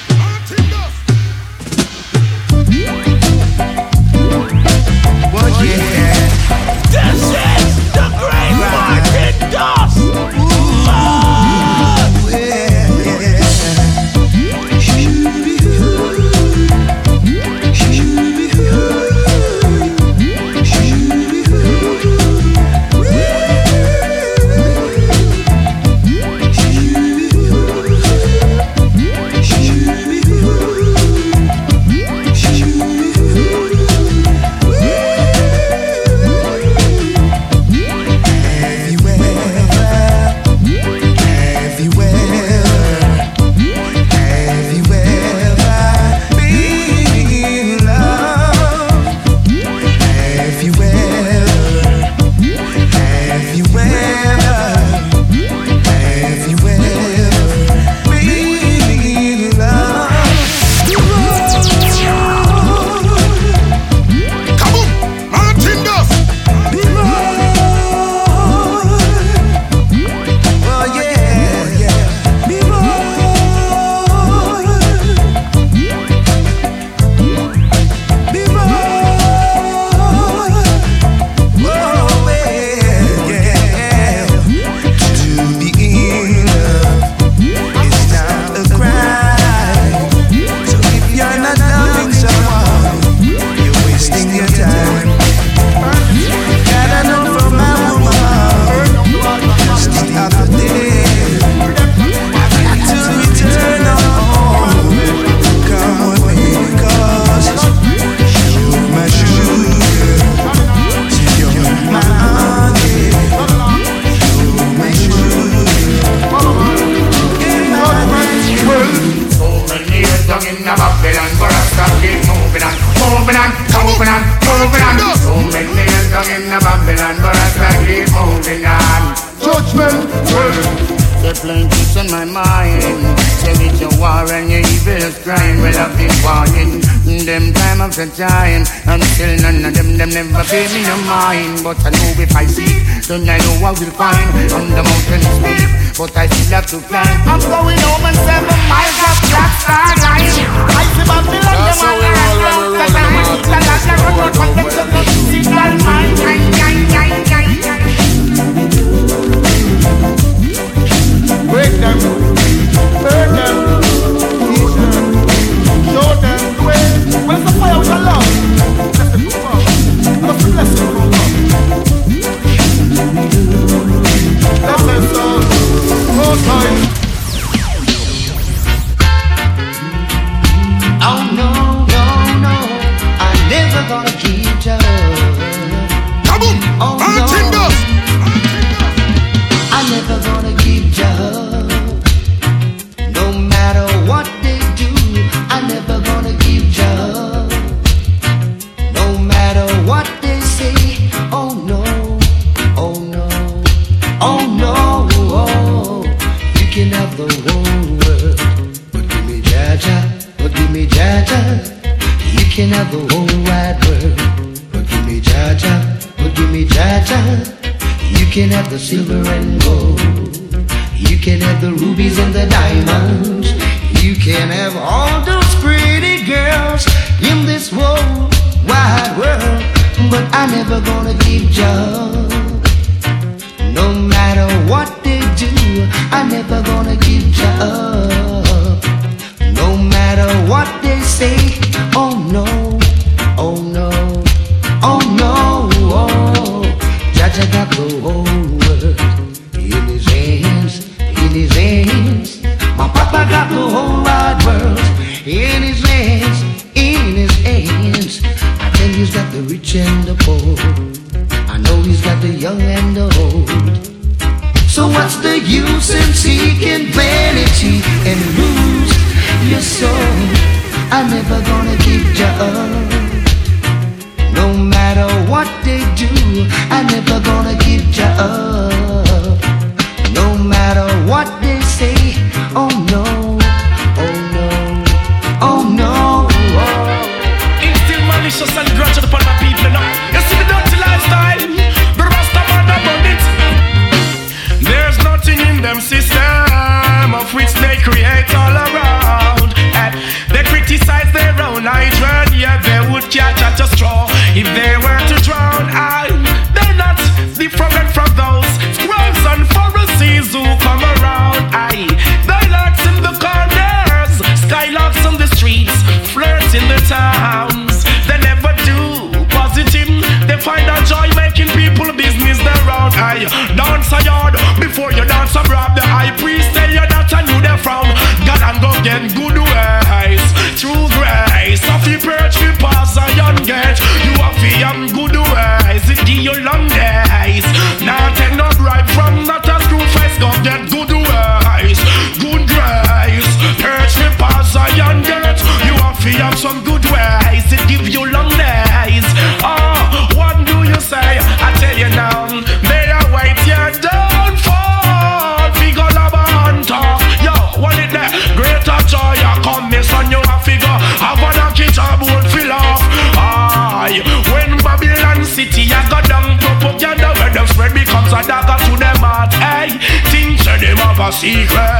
Secret.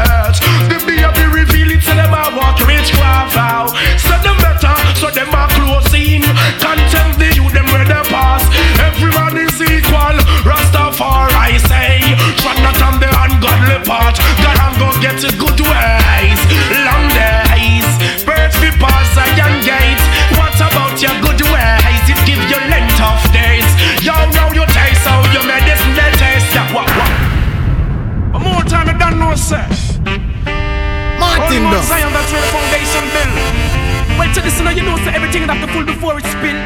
Everything have to full before it spill.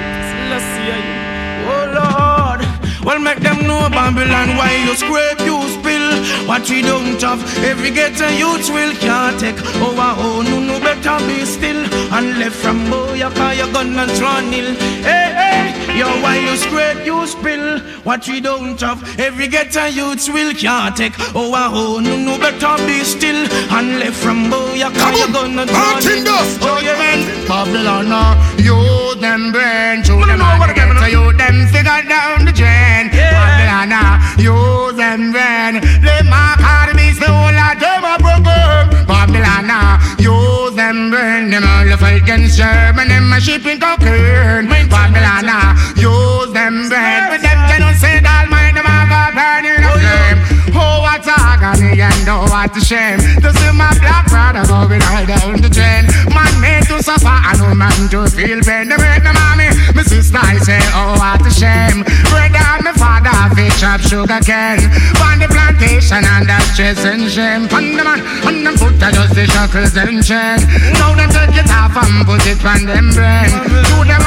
Oh Lord, well make them know Babylon why you scrape, you spill. What we don't have, every ghetto youth will can't take. Oh, oh, no, no, better be still. And left from boy, cause you're gonna run ill. Hey, hey, yo, why you scrape, you spill. What we don't have, every ghetto youth will can't take. Oh, oh, no, no, better be still. And left from boy, cause you're gonna run ill. Oh, yeah, man. Babylon, uh, you them brain, to them on the ghetto, you them figure down the drain. Babylon, uh, you them brain, they mark means the whole of them a broken. Babylon, uh, you them brain, them all the fight against German, them a shipping cocaine. Babylon, uh, use them brain, but them genocide all mind them a go burn in a flame. Oh, what agony and oh, what a shame. To see my black brother going all down the drain Man made to suffer. And no man to feel pain. They make the mommy, my sister I say oh what a shame. Brother my father fish up sugar cane. On the plantation and that's stress and shame. On the man, on them foot are just the shackles and chain. Now them take it off and put it on them brain. To them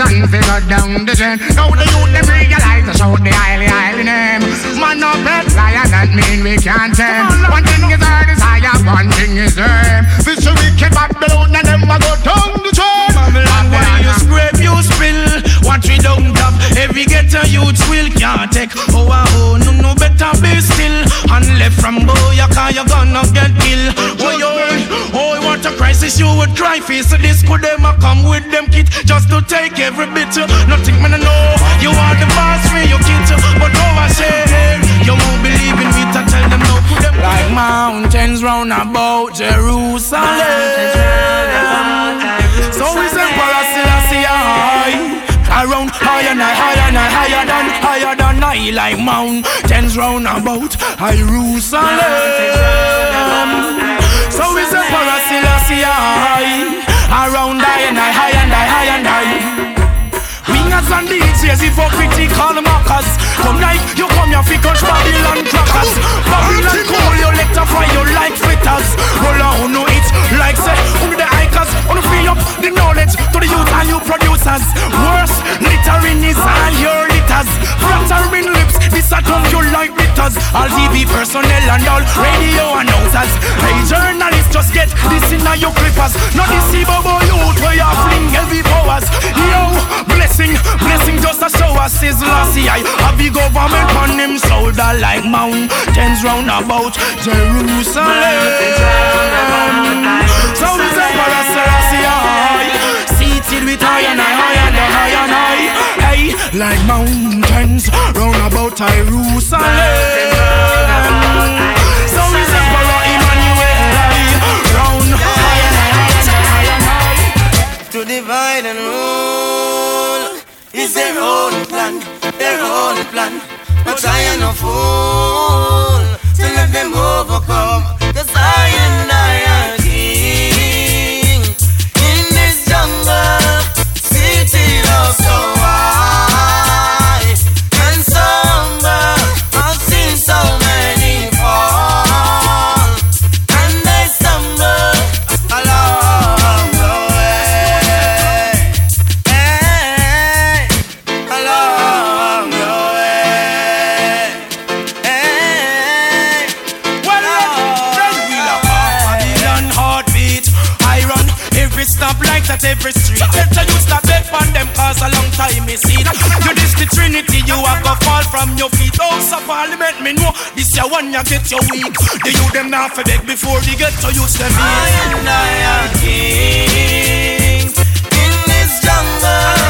ammunition figure down the drain Now the youth them realize to shout the highly highly name. Man no pet liar that mean we can't tame. One thing is our desire, one thing is aim This wicked Babylon and them a go down the train Babylon, why you scrape, you What we don't have, every ghetto youth will can't take. Oh, oh, oh, no, no, better be still. And left from boy, cause you gonna get killed? Oh, yo, oh, what a crisis you would cry face This could them a come with them kit Just to take every bit Nothing man I know. You are the boss for your kids But oh, I say You won't believe in me to tell them no them. Like mountains round about Jerusalem. So is Emperor Selassie high Around higher and higher and higher than higher than I like mountains round about Jerusalem. So is Emperor Selassie high around higher and higher and higher and higher. Wingers and DJs, hypocritical mockers Come like you come here fi crush Babylon crackers. Babylon cool, you electrify you like fritters Roll on, no it? Like say Who the hikers, wanna free up the knowledge To the youth and you producers? Worse, littering is all your litters. Flattering lips, this a come you like bitters All TV personnel and all radio announcers. Hey journalists, just get this in your clippers. Not deceive about youth where you fling heavy powers. Yo, blessing, blessing just a show us is I. Have the government on him shoulder like mountains round about Jerusalem like mountains round about Jerusalem So is Emperor Emmanuel round high and high, high and high and high To divide and rule is their own plan, their own plan. But I am no fool to let them overcome. Cause I and I are one you get your weak. The you them now for beg before they get to use them. I in this jungle,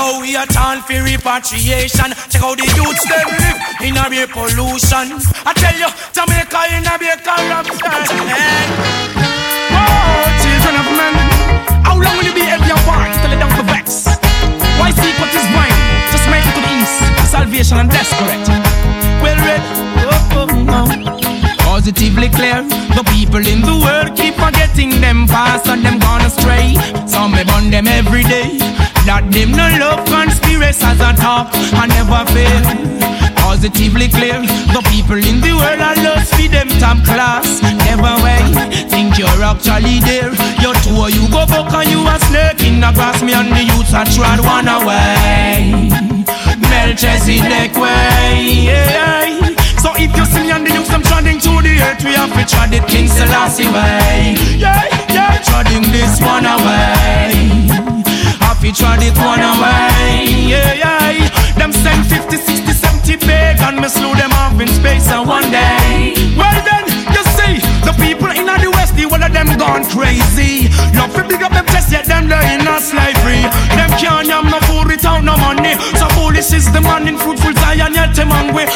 I know we are time for repatriation. Check out the youths them live in a real pollution. I tell you, Jamaica in a be corruption. Oh, children of men, how long will you be at your part till it don't vex? Why seek what is? Just make it to east. Salvation and desperate. Well read. Oh, oh, oh. Positively clear. The people in the world keep forgetting them past and them gone astray. Some may burn them every day. That them no love conspiracies a talk and never fail. Positively clear. The people in the world are lost for them top class. Never way. Think you're actually there. You're two you go buck and you a snake in the grass. Me and the youths are trod one away. Melchizedek way. Yeah. So if you see me and the youths them treading to the earth, we have to tread it King Selassie way. Yeah, yeah, treading this one away. Have to tread it one away. Yeah, yeah. Them send 50, 60, 70 big and me slew them off in space and one day. Well then, you see, the people in the west, the one of them gone crazy. Love to big up them chest, yet them there in a slavery. Them can't yam no food without no money. So foolish is the man in fruitful Zion, yet them hungry.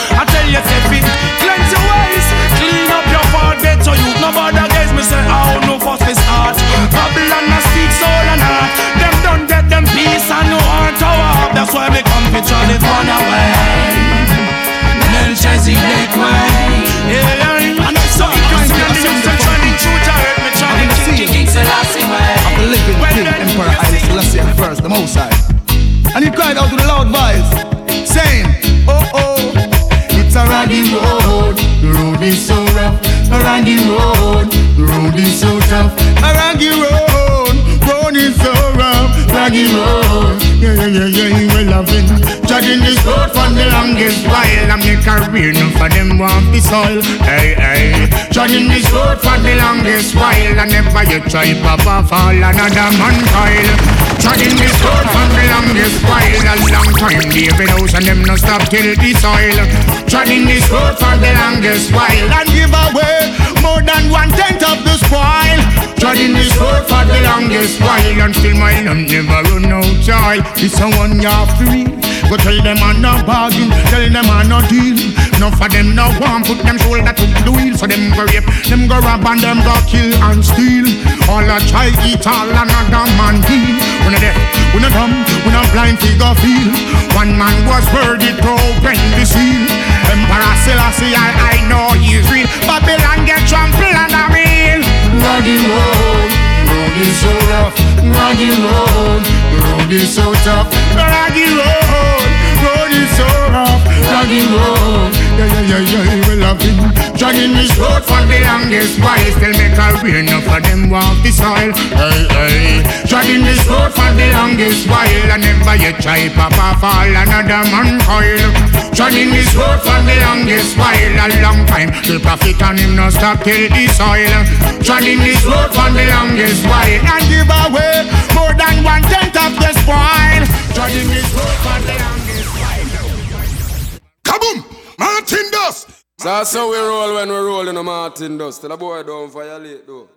Is so tough. A raggy road. Road is so rough. Raggy road. Yeah yeah yeah yeah, we loving. Judging this road for the longest while. I make a career, no for them want the soil. Hey hey. Judging this road for the longest while. I never you try pop off all another man coil. Treading this road for the longest while A long time David House and them no stop till the soil Treading this road for the longest while And give away more than one tenth of the spoil Treading this road for the longest while And still my lamb never run out joy It's a one you have to read Go tell them I'm not bargain Tell them I'm not deal Enough of them no want Put them shoulder to the wheel So them go rape Them go rob and them go kill and steal All a try eat all another man deal we no deaf, we no dumb, we no blind figure feel. One man was worthy to open the seal. Emperor Selassie, I, I know he's real. Babylon get trampled and I mean. Raggy road, road is so rough. Raggy road, road is so tough. Raggy road, so rough. Raggy road, yeah yeah yeah yeah, we love him. Dragging this road for the longest while, still make a real enough for them walk the soil. Hey hey, dragging this road for the longest while, and never yet try pop off all another man coil. Dragging this road for the longest while, a long time. The prophet and him no stop till the soil. Dragging this road for the longest while, and give away more than one tenth of the spoil. Dragging this road for the longest! Martin Dust! That's how we roll when we roll in a Martin Dust. Tell the boy don't violate though.